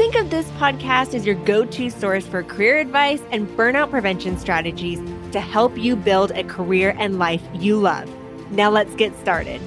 Think of this podcast as your go to source for career advice and burnout prevention strategies to help you build a career and life you love. Now let's get started.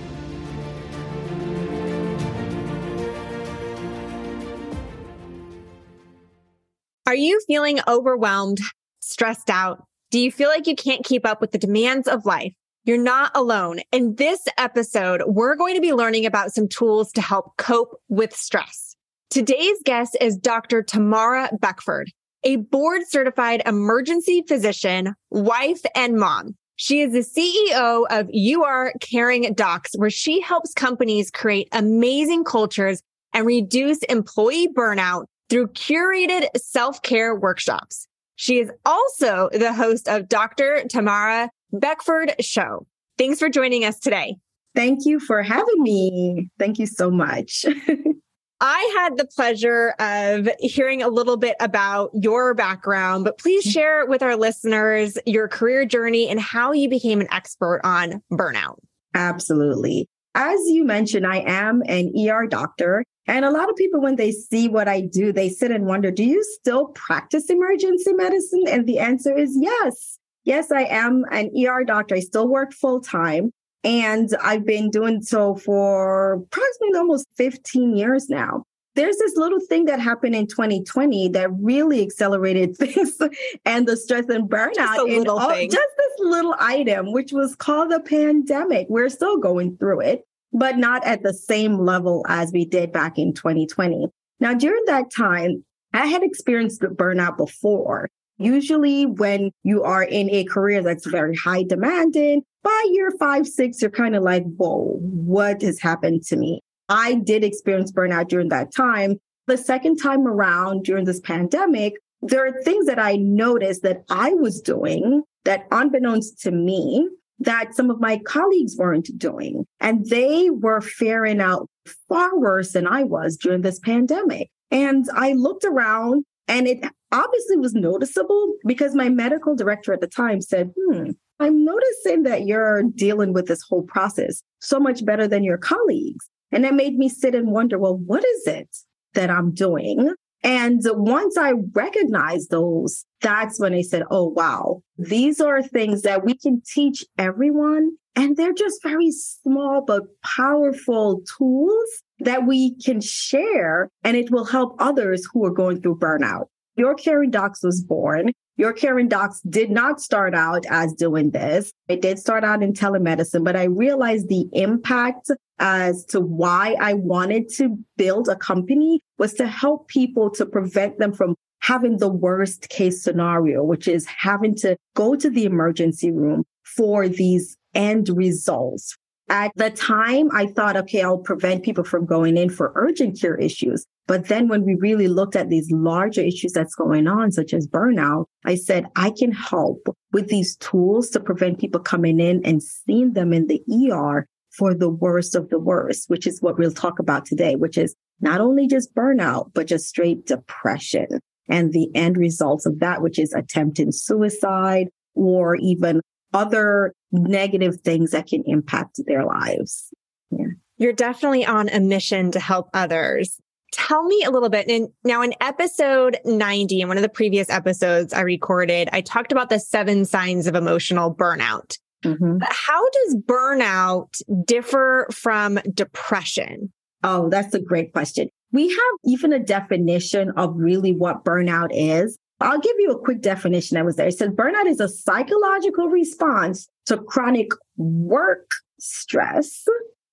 Are you feeling overwhelmed, stressed out? Do you feel like you can't keep up with the demands of life? You're not alone. In this episode, we're going to be learning about some tools to help cope with stress. Today's guest is Dr. Tamara Beckford a board certified emergency physician, wife, and mom. She is the CEO of You Are Caring Docs, where she helps companies create amazing cultures and reduce employee burnout through curated self care workshops. She is also the host of Dr. Tamara Beckford Show. Thanks for joining us today. Thank you for having me. Thank you so much. I had the pleasure of hearing a little bit about your background, but please mm-hmm. share with our listeners your career journey and how you became an expert on burnout. Absolutely. As you mentioned, I am an ER doctor. And a lot of people, when they see what I do, they sit and wonder, do you still practice emergency medicine? And the answer is yes. Yes, I am an ER doctor. I still work full time. And I've been doing so for approximately almost 15 years now. There's this little thing that happened in 2020 that really accelerated things and the stress and burnout. Just a little all, thing. Just this little item, which was called the pandemic. We're still going through it, but not at the same level as we did back in 2020. Now, during that time, I had experienced burnout before. Usually, when you are in a career that's very high demanding, by year five, six, you're kind of like, whoa, what has happened to me? I did experience burnout during that time. The second time around during this pandemic, there are things that I noticed that I was doing that unbeknownst to me, that some of my colleagues weren't doing. And they were faring out far worse than I was during this pandemic. And I looked around and it obviously was noticeable because my medical director at the time said, hmm, I'm noticing that you're dealing with this whole process so much better than your colleagues. And that made me sit and wonder, well, what is it that I'm doing? And once I recognized those, that's when I said, oh, wow, these are things that we can teach everyone. And they're just very small but powerful tools that we can share and it will help others who are going through burnout. Your Caring Docs was born. Your Caring Docs did not start out as doing this. It did start out in telemedicine, but I realized the impact as to why I wanted to build a company was to help people to prevent them from having the worst case scenario, which is having to go to the emergency room for these end results at the time, I thought, okay, I'll prevent people from going in for urgent care issues. But then when we really looked at these larger issues that's going on, such as burnout, I said, I can help with these tools to prevent people coming in and seeing them in the ER for the worst of the worst, which is what we'll talk about today, which is not only just burnout, but just straight depression and the end results of that, which is attempting suicide or even other negative things that can impact their lives. Yeah. You're definitely on a mission to help others. Tell me a little bit. And now in episode 90, in one of the previous episodes I recorded, I talked about the seven signs of emotional burnout. Mm-hmm. How does burnout differ from depression? Oh, that's a great question. We have even a definition of really what burnout is. I'll give you a quick definition that was there. It says burnout is a psychological response to chronic work stress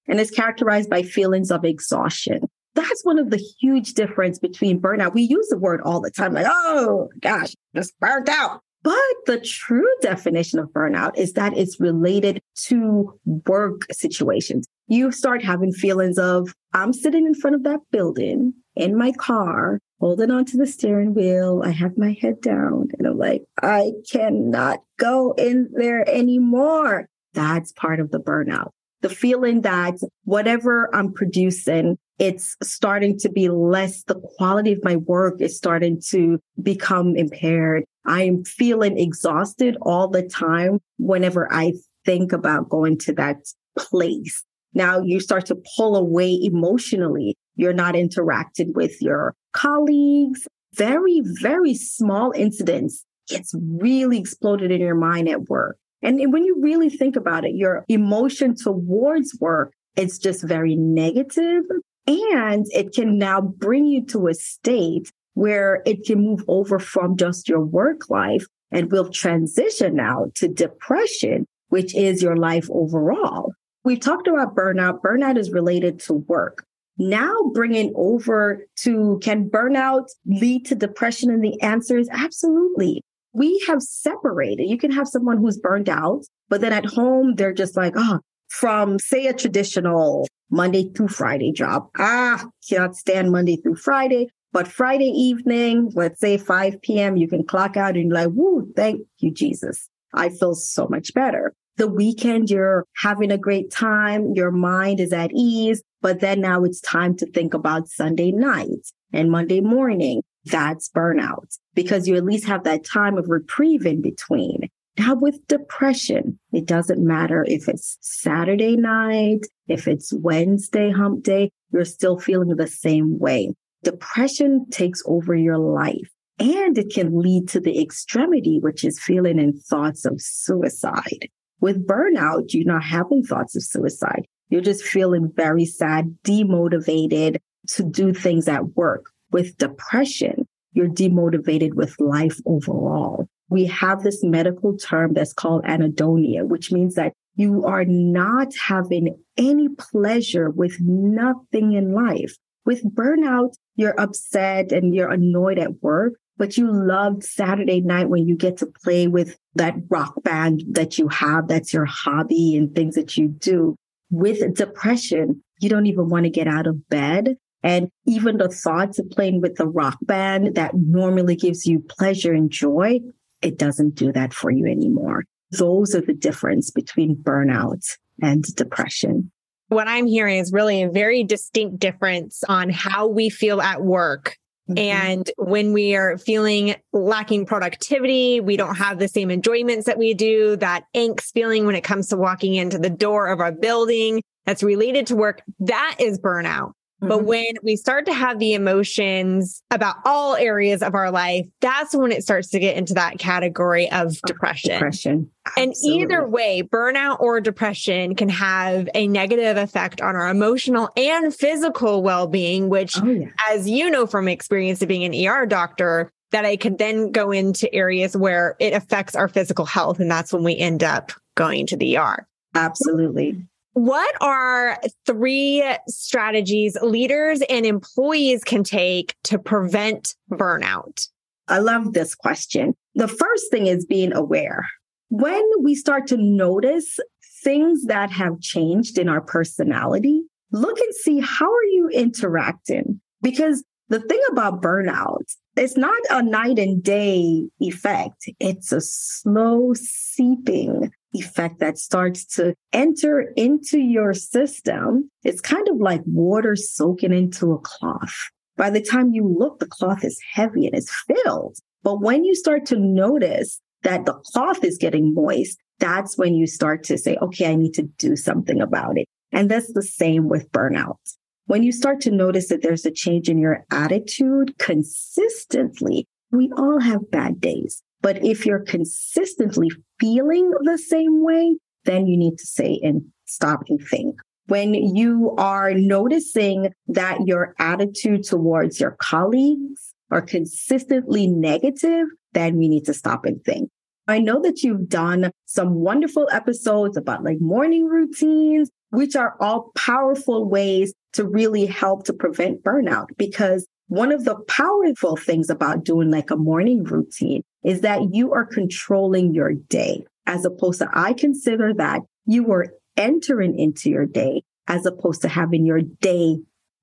and is characterized by feelings of exhaustion. That's one of the huge difference between burnout. We use the word all the time, like, oh gosh, just burnt out. But the true definition of burnout is that it's related to work situations. You start having feelings of, I'm sitting in front of that building in my car holding onto the steering wheel. I have my head down and I'm like, I cannot go in there anymore. That's part of the burnout. The feeling that whatever I'm producing, it's starting to be less, the quality of my work is starting to become impaired. I'm feeling exhausted all the time whenever I think about going to that place. Now you start to pull away emotionally. You're not interacting with your colleagues. Very, very small incidents gets really exploded in your mind at work. And when you really think about it, your emotion towards work is just very negative and it can now bring you to a state where it can move over from just your work life and will transition now to depression, which is your life overall. We've talked about burnout. Burnout is related to work. Now bringing over to can burnout lead to depression? And the answer is absolutely. We have separated. You can have someone who's burned out, but then at home, they're just like, oh, from say a traditional Monday through Friday job. Ah, cannot stand Monday through Friday. But Friday evening, let's say 5 p.m., you can clock out and you're like, woo, thank you, Jesus. I feel so much better. The weekend, you're having a great time. Your mind is at ease. But then now it's time to think about Sunday night and Monday morning. That's burnout because you at least have that time of reprieve in between. Now with depression, it doesn't matter if it's Saturday night, if it's Wednesday hump day, you're still feeling the same way. Depression takes over your life and it can lead to the extremity, which is feeling and thoughts of suicide. With burnout, you're not having thoughts of suicide. You're just feeling very sad, demotivated to do things at work. With depression, you're demotivated with life overall. We have this medical term that's called anhedonia, which means that you are not having any pleasure with nothing in life. With burnout, you're upset and you're annoyed at work, but you loved Saturday night when you get to play with that rock band that you have. That's your hobby and things that you do. With depression, you don't even want to get out of bed. And even the thoughts of playing with the rock band that normally gives you pleasure and joy, it doesn't do that for you anymore. Those are the difference between burnout and depression. What I'm hearing is really a very distinct difference on how we feel at work Mm-hmm. And when we are feeling lacking productivity, we don't have the same enjoyments that we do, that angst feeling when it comes to walking into the door of our building that's related to work, that is burnout. But mm-hmm. when we start to have the emotions about all areas of our life, that's when it starts to get into that category of depression. Depression. And either way, burnout or depression can have a negative effect on our emotional and physical well being, which, oh, yeah. as you know from experience of being an ER doctor, that I could then go into areas where it affects our physical health. And that's when we end up going to the ER. Absolutely. What are three strategies leaders and employees can take to prevent burnout? I love this question. The first thing is being aware. When we start to notice things that have changed in our personality, look and see how are you interacting? Because the thing about burnout, it's not a night and day effect. It's a slow seeping effect that starts to enter into your system. It's kind of like water soaking into a cloth. By the time you look, the cloth is heavy and it's filled. But when you start to notice that the cloth is getting moist, that's when you start to say, okay, I need to do something about it. And that's the same with burnout. When you start to notice that there's a change in your attitude consistently, we all have bad days. But if you're consistently feeling the same way, then you need to say and stop and think. When you are noticing that your attitude towards your colleagues are consistently negative, then we need to stop and think. I know that you've done some wonderful episodes about like morning routines, which are all powerful ways to really help to prevent burnout because one of the powerful things about doing like a morning routine is that you are controlling your day as opposed to I consider that you are entering into your day as opposed to having your day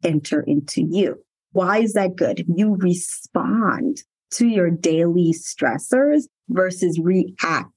enter into you. Why is that good? You respond to your daily stressors versus react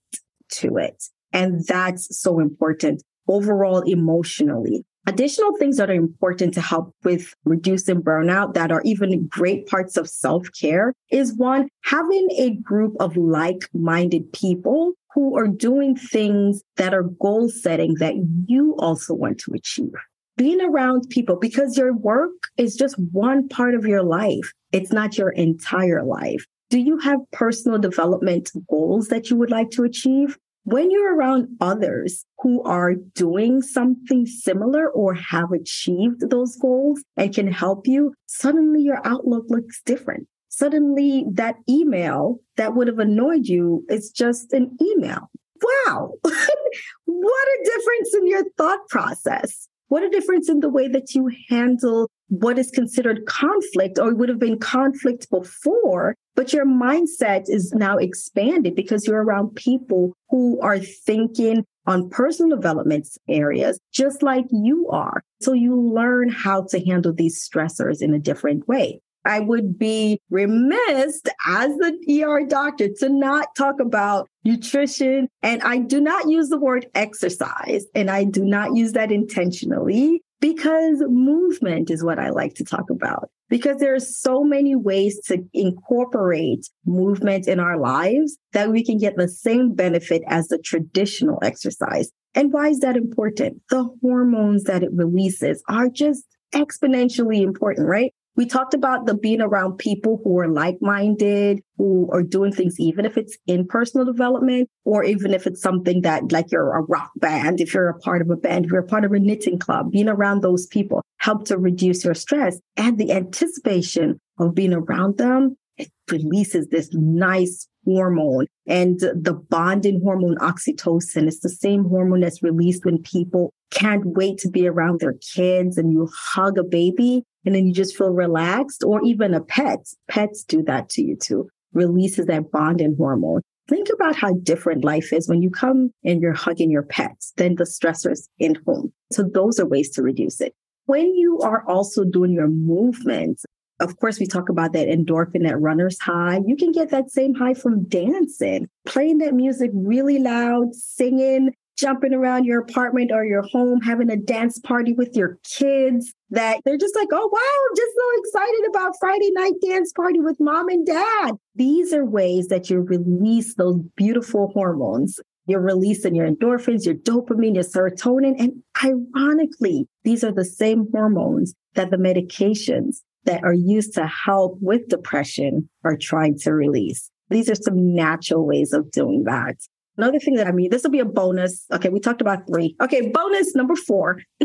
to it. And that's so important overall emotionally. Additional things that are important to help with reducing burnout that are even great parts of self care is one, having a group of like minded people who are doing things that are goal setting that you also want to achieve. Being around people because your work is just one part of your life. It's not your entire life. Do you have personal development goals that you would like to achieve? When you're around others who are doing something similar or have achieved those goals and can help you, suddenly your outlook looks different. Suddenly that email that would have annoyed you is just an email. Wow. what a difference in your thought process. What a difference in the way that you handle what is considered conflict or it would have been conflict before, but your mindset is now expanded because you're around people who are thinking on personal development areas just like you are. So you learn how to handle these stressors in a different way. I would be remiss as the ER doctor to not talk about nutrition. And I do not use the word exercise and I do not use that intentionally because movement is what I like to talk about. Because there are so many ways to incorporate movement in our lives that we can get the same benefit as the traditional exercise. And why is that important? The hormones that it releases are just exponentially important, right? We talked about the being around people who are like-minded, who are doing things, even if it's in personal development, or even if it's something that like you're a rock band, if you're a part of a band, if you're a part of a knitting club, being around those people help to reduce your stress and the anticipation of being around them. It releases this nice hormone and the bonding hormone oxytocin. It's the same hormone that's released when people can't wait to be around their kids and you hug a baby and then you just feel relaxed or even a pet. Pets do that to you too, releases that bonding hormone. Think about how different life is when you come and you're hugging your pets than the stressors in home. So those are ways to reduce it. When you are also doing your movements, of course, we talk about that endorphin, that runner's high. You can get that same high from dancing, playing that music really loud, singing, jumping around your apartment or your home, having a dance party with your kids that they're just like, oh, wow, just so excited about Friday night dance party with mom and dad. These are ways that you release those beautiful hormones. You're releasing your endorphins, your dopamine, your serotonin. And ironically, these are the same hormones that the medications that are used to help with depression are trying to release. These are some natural ways of doing that. Another thing that I mean, this will be a bonus. Okay, we talked about three. Okay, bonus number four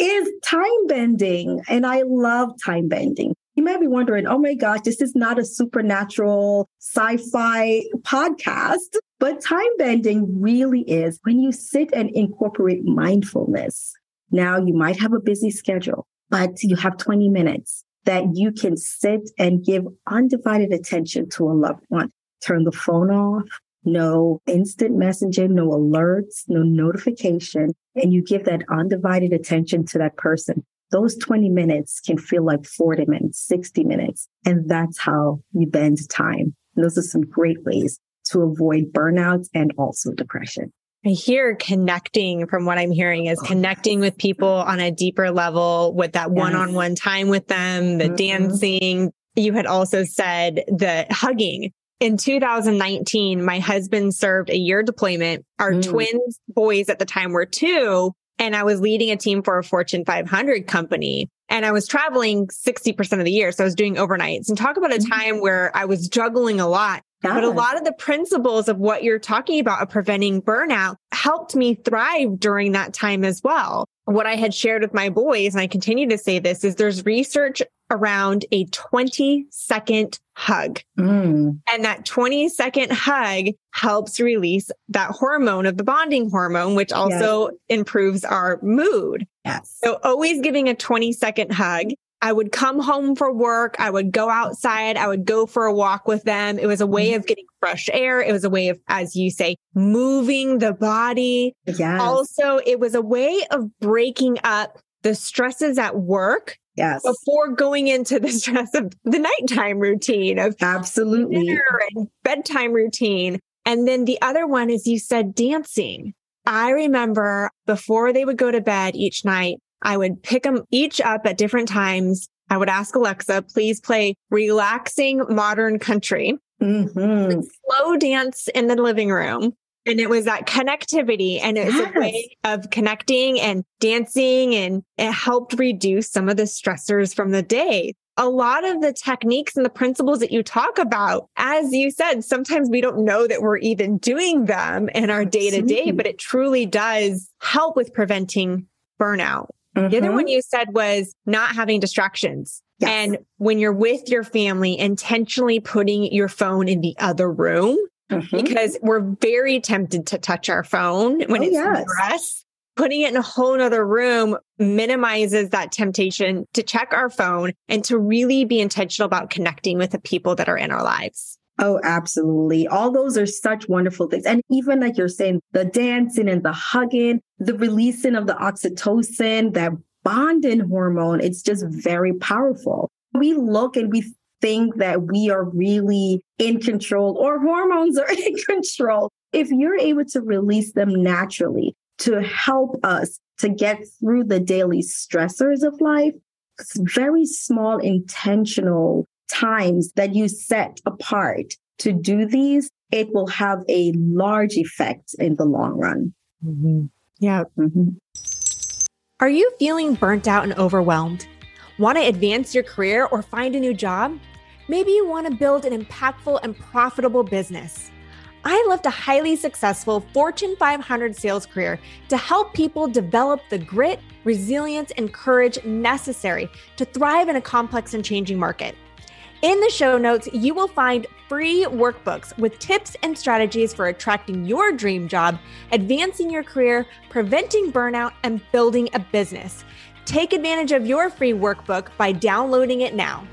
is time bending. And I love time bending. You may be wondering, oh my gosh, this is not a supernatural sci fi podcast, but time bending really is when you sit and incorporate mindfulness. Now, you might have a busy schedule, but you have 20 minutes that you can sit and give undivided attention to a loved one. Turn the phone off, no instant messaging, no alerts, no notification, and you give that undivided attention to that person. Those 20 minutes can feel like 40 minutes, 60 minutes. And that's how you bend time. And those are some great ways to avoid burnout and also depression. I hear connecting from what I'm hearing is connecting with people on a deeper level with that one on one time with them, the mm-hmm. dancing. You had also said the hugging in 2019, my husband served a year deployment. Our mm. twins boys at the time were two, and I was leading a team for a Fortune 500 company. And I was traveling 60% of the year. So I was doing overnights and talk about a mm. time where I was juggling a lot. But a lot of the principles of what you're talking about of preventing burnout helped me thrive during that time as well. What I had shared with my boys, and I continue to say this, is there's research around a 20 second hug. Mm. And that 20 second hug helps release that hormone of the bonding hormone, which also yes. improves our mood. Yes. So always giving a 20 second hug. I would come home for work. I would go outside. I would go for a walk with them. It was a way mm. of getting fresh air. It was a way of, as you say, moving the body. Yes. Also, it was a way of breaking up the stresses at work Yes. Before going into the stress of the nighttime routine of absolutely dinner and bedtime routine. And then the other one is you said dancing. I remember before they would go to bed each night, I would pick them each up at different times. I would ask Alexa, please play relaxing modern country. Mm-hmm. Slow dance in the living room. And it was that connectivity and it was yes. a way of connecting and dancing and it helped reduce some of the stressors from the day. A lot of the techniques and the principles that you talk about, as you said, sometimes we don't know that we're even doing them in our day to day, but it truly does help with preventing burnout. Mm-hmm. The other one mm-hmm. you said was not having distractions. Yes. And when you're with your family, intentionally putting your phone in the other room mm-hmm. because we're very tempted to touch our phone when oh, it's yes. us. Putting it in a whole other room minimizes that temptation to check our phone and to really be intentional about connecting with the people that are in our lives. Oh, absolutely. All those are such wonderful things. And even like you're saying, the dancing and the hugging, the releasing of the oxytocin, that bonding hormone, it's just very powerful. We look and we think that we are really in control or hormones are in control. If you're able to release them naturally to help us to get through the daily stressors of life, very small intentional times that you set apart to do these, it will have a large effect in the long run. Mm-hmm. Yeah. Mm-hmm. Are you feeling burnt out and overwhelmed? Want to advance your career or find a new job? Maybe you want to build an impactful and profitable business. I left a highly successful Fortune 500 sales career to help people develop the grit, resilience, and courage necessary to thrive in a complex and changing market. In the show notes, you will find free workbooks with tips and strategies for attracting your dream job, advancing your career, preventing burnout, and building a business. Take advantage of your free workbook by downloading it now.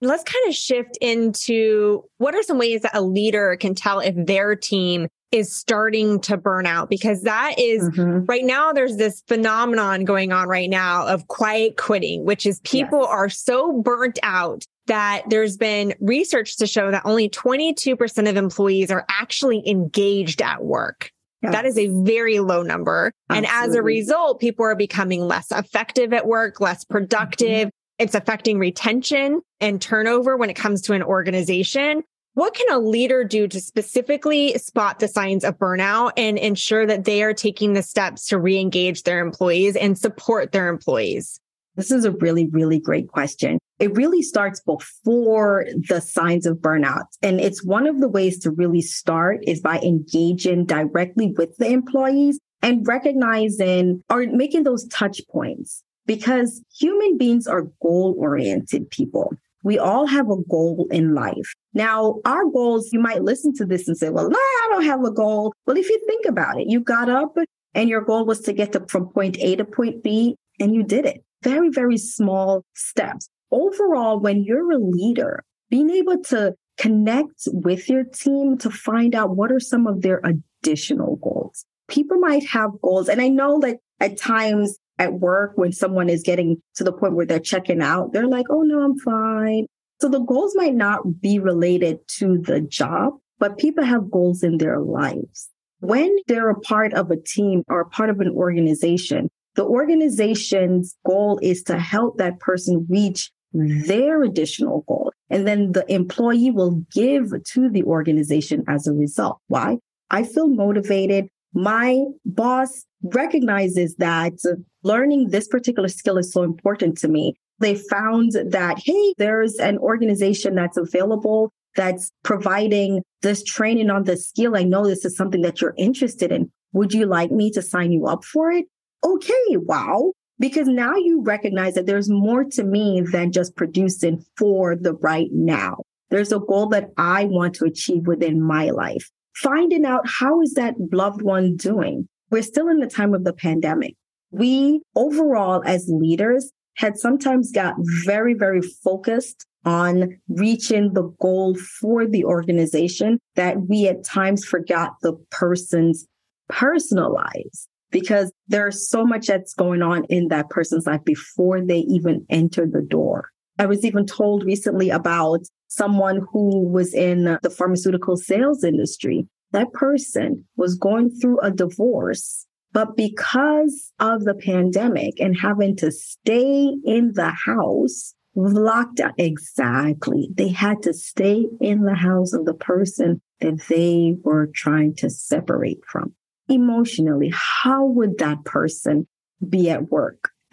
Let's kind of shift into what are some ways that a leader can tell if their team is starting to burn out because that is, mm-hmm. right now there's this phenomenon going on right now of quiet quitting which is people yes. are so burnt out that there's been research to show that only 22% of employees are actually engaged at work. Yes. That is a very low number. Absolutely. And as a result, people are becoming less effective at work, less productive. Mm-hmm. It's affecting retention and turnover when it comes to an organization. What can a leader do to specifically spot the signs of burnout and ensure that they are taking the steps to re-engage their employees and support their employees? This is a really, really great question. It really starts before the signs of burnout. And it's one of the ways to really start is by engaging directly with the employees and recognizing or making those touch points because human beings are goal oriented people. We all have a goal in life. Now, our goals, you might listen to this and say, well, no, I don't have a goal. Well, if you think about it, you got up and your goal was to get to from point A to point B and you did it very, very small steps. Overall, when you're a leader, being able to connect with your team to find out what are some of their additional goals. People might have goals. And I know that at times at work, when someone is getting to the point where they're checking out, they're like, oh, no, I'm fine. So the goals might not be related to the job, but people have goals in their lives. When they're a part of a team or a part of an organization, the organization's goal is to help that person reach their additional goal. And then the employee will give to the organization as a result. Why? I feel motivated. My boss recognizes that learning this particular skill is so important to me. They found that, hey, there's an organization that's available that's providing this training on this skill. I know this is something that you're interested in. Would you like me to sign you up for it? okay, wow. Because now you recognize that there's more to me than just producing for the right now. There's a goal that I want to achieve within my life. Finding out how is that loved one doing? We're still in the time of the pandemic. We overall as leaders had sometimes got very, very focused on reaching the goal for the organization that we at times forgot the person's personal lives because there's so much that's going on in that person's life before they even enter the door. I was even told recently about someone who was in the pharmaceutical sales industry. That person was going through a divorce, but because of the pandemic and having to stay in the house, locked lockdown, exactly. They had to stay in the house of the person that they were trying to separate from. Emotionally, how would that person be at work?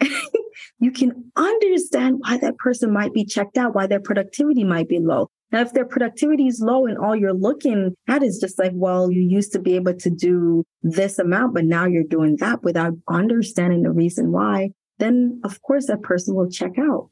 you can understand why that person might be checked out, why their productivity might be low. Now, if their productivity is low and all you're looking at is just like, well, you used to be able to do this amount, but now you're doing that without understanding the reason why, then of course that person will check out.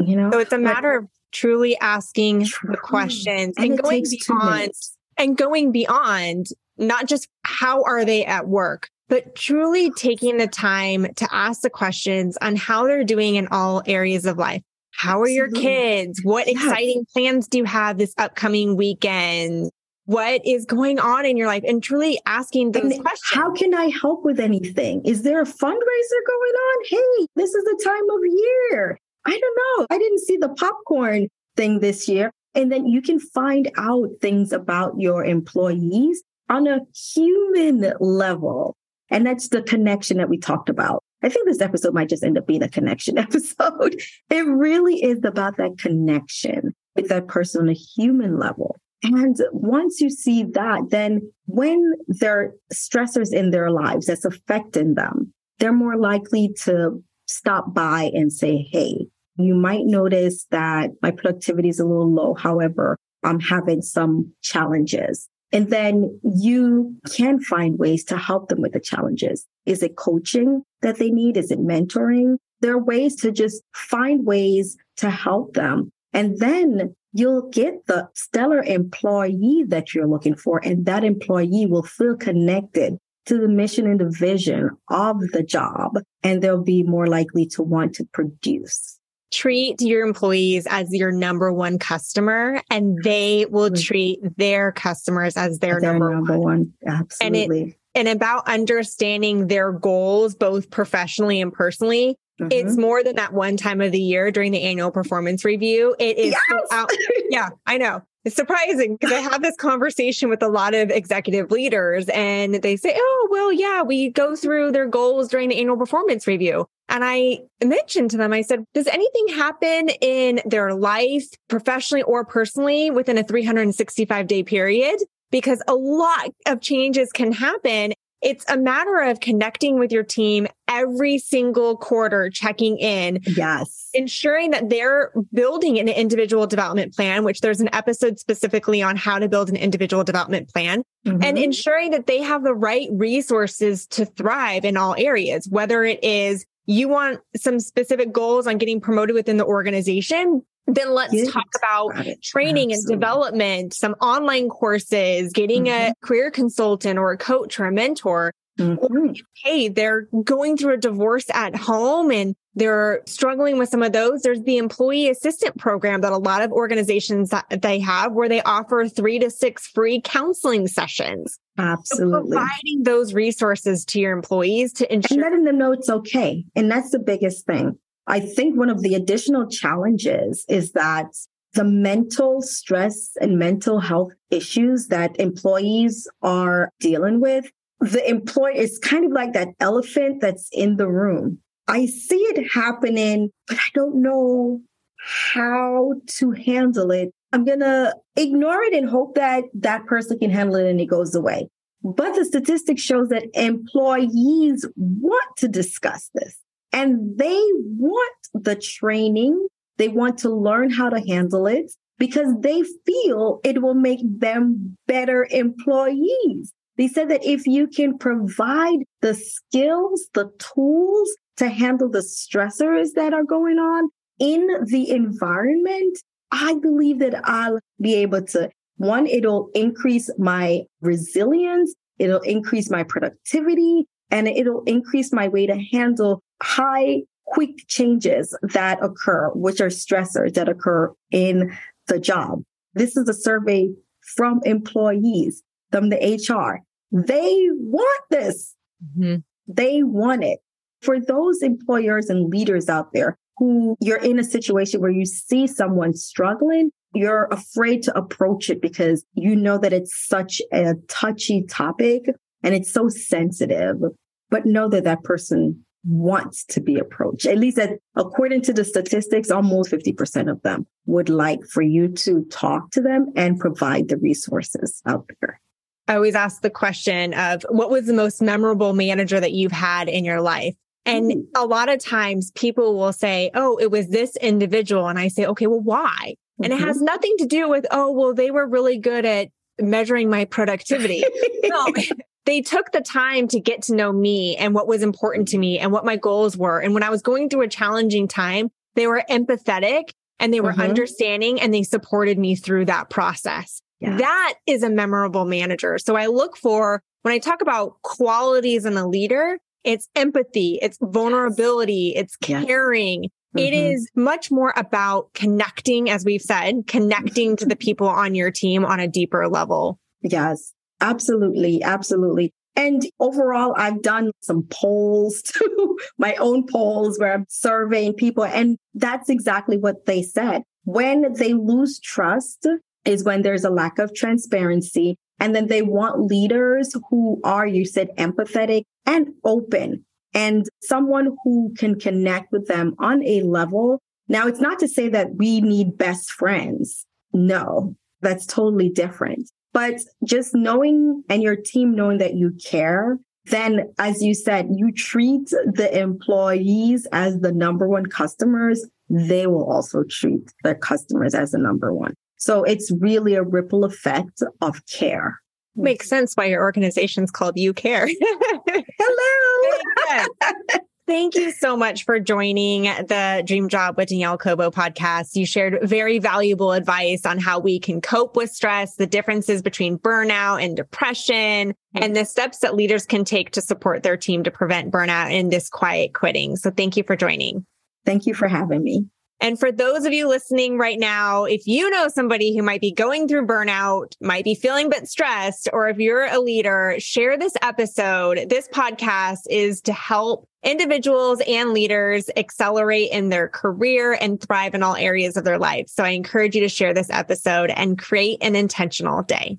You know? So it's a matter but, of truly asking true. the questions and, and going beyond and going beyond not just how are they at work, but truly taking the time to ask the questions on how they're doing in all areas of life. How are your kids? What exciting plans do you have this upcoming weekend? What is going on in your life? And truly asking those and questions. How can I help with anything? Is there a fundraiser going on? Hey, this is the time of year. I don't know. I didn't see the popcorn thing this year. And then you can find out things about your employees on a human level. And that's the connection that we talked about. I think this episode might just end up being a connection episode. It really is about that connection with that person on a human level. And once you see that, then when there are stressors in their lives that's affecting them, they're more likely to stop by and say, Hey, you might notice that my productivity is a little low. However, I'm having some challenges. And then you can find ways to help them with the challenges. Is it coaching that they need? Is it mentoring? There are ways to just find ways to help them. And then you'll get the stellar employee that you're looking for. And that employee will feel connected to the mission and the vision of the job. And they'll be more likely to want to produce treat your employees as your number one customer and they will treat their customers as their, their number, number, one. one. Absolutely. And, it, and about understanding their goals, both professionally and personally. Mm-hmm. It's more than that one time of the year during the annual performance review. It is, yes! yeah, I know. It's surprising because I have this conversation with a lot of executive leaders and they say, Oh, well, yeah, we go through their goals during the annual performance review. And I mentioned to them, I said, does anything happen in their life, professionally or personally, within a 365 day period? Because a lot of changes can happen. It's a matter of connecting with your team every single quarter, checking in. Yes. Ensuring that they're building an individual development plan, which there's an episode specifically on how to build an individual development plan mm-hmm. and ensuring that they have the right resources to thrive in all areas, whether it is you want some specific goals on getting promoted within the organization, then let's talk about training Absolutely. and development, some online courses, getting mm-hmm. a career consultant or a coach or a mentor. Mm-hmm. hey, they're going through a divorce at home and they're struggling with some of those. There's the employee assistant program that a lot of organizations that they have where they offer three to six free counseling sessions. Absolutely. So providing those resources to your employees to ensure and letting them know it's okay. And that's the biggest thing. I think one of the additional challenges is that the mental stress and mental health issues that employees are dealing with the employee is kind of like that elephant that's in the room. I see it happening, but I don't know how to handle it. I'm going to ignore it and hope that that person can handle it and it goes away. But the statistics shows that employees want to discuss this and they want the training. They want to learn how to handle it because they feel it will make them better employees. They said that if you can provide the skills, the tools to handle the stressors that are going on in the environment, I believe that I'll be able to, one, it'll increase my resilience. It'll increase my productivity and it'll increase my way to handle high, quick changes that occur, which are stressors that occur in the job. This is a survey from employees, from the HR. They want this. Mm-hmm. They want it. For those employers and leaders out there who you're in a situation where you see someone struggling, you're afraid to approach it because you know that it's such a touchy topic and it's so sensitive. But know that that person wants to be approached. At least that, according to the statistics, almost 50% of them would like for you to talk to them and provide the resources out there. I always ask the question of what was the most memorable manager that you've had in your life? And mm. a lot of times people will say, Oh, it was this individual. And I say, okay, well, why? Mm-hmm. And it has mm-hmm. nothing to do with, Oh, well, they were really good at measuring my productivity. no, they took the time to get to know me and what was important to me and what my goals were. And when I was going through a challenging time, they were empathetic and they were mm-hmm. understanding and they supported me through that process. Yeah. That is a memorable manager. So I look for when I talk about qualities in a leader, it's empathy, it's vulnerability, it's caring. Mm-hmm. It is much more about connecting, as we've said, connecting to the people on your team on a deeper level. Yes, absolutely. Absolutely. And overall, I've done some polls too, my own polls where I'm surveying people. And that's exactly what they said. When they lose trust is when there's a lack of transparency and then they want leaders who are, you said, empathetic and open and someone who can connect with them on a level. Now, it's not to say that we need best friends. No, that's totally different. But just knowing and your team knowing that you care, then as you said, you treat the employees as the number one customers. They will also treat their customers as the number one. So it's really a ripple effect of care. Makes sense why your organization's called You Care. Hello. Thank you so much for joining the Dream Job with Danielle Cobo podcast. You shared very valuable advice on how we can cope with stress, the differences between burnout and depression, and the steps that leaders can take to support their team to prevent burnout and this quiet quitting. So thank you for joining. Thank you for having me. And for those of you listening right now, if you know somebody who might be going through burnout, might be feeling a bit stressed, or if you're a leader, share this episode. This podcast is to help individuals and leaders accelerate in their career and thrive in all areas of their life. So I encourage you to share this episode and create an intentional day.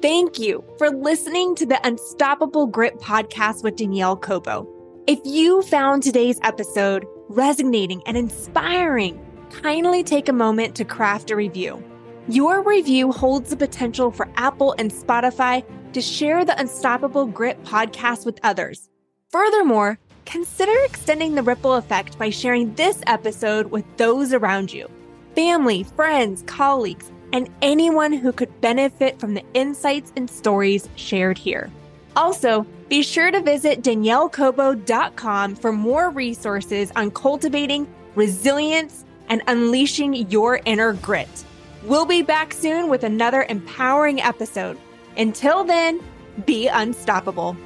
Thank you for listening to the Unstoppable Grit podcast with Danielle Cobo. If you found today's episode resonating and inspiring, kindly take a moment to craft a review. Your review holds the potential for Apple and Spotify to share the Unstoppable Grit podcast with others. Furthermore, consider extending the ripple effect by sharing this episode with those around you family, friends, colleagues, and anyone who could benefit from the insights and stories shared here. Also, be sure to visit daniellecobo.com for more resources on cultivating resilience and unleashing your inner grit. We'll be back soon with another empowering episode. Until then, be unstoppable.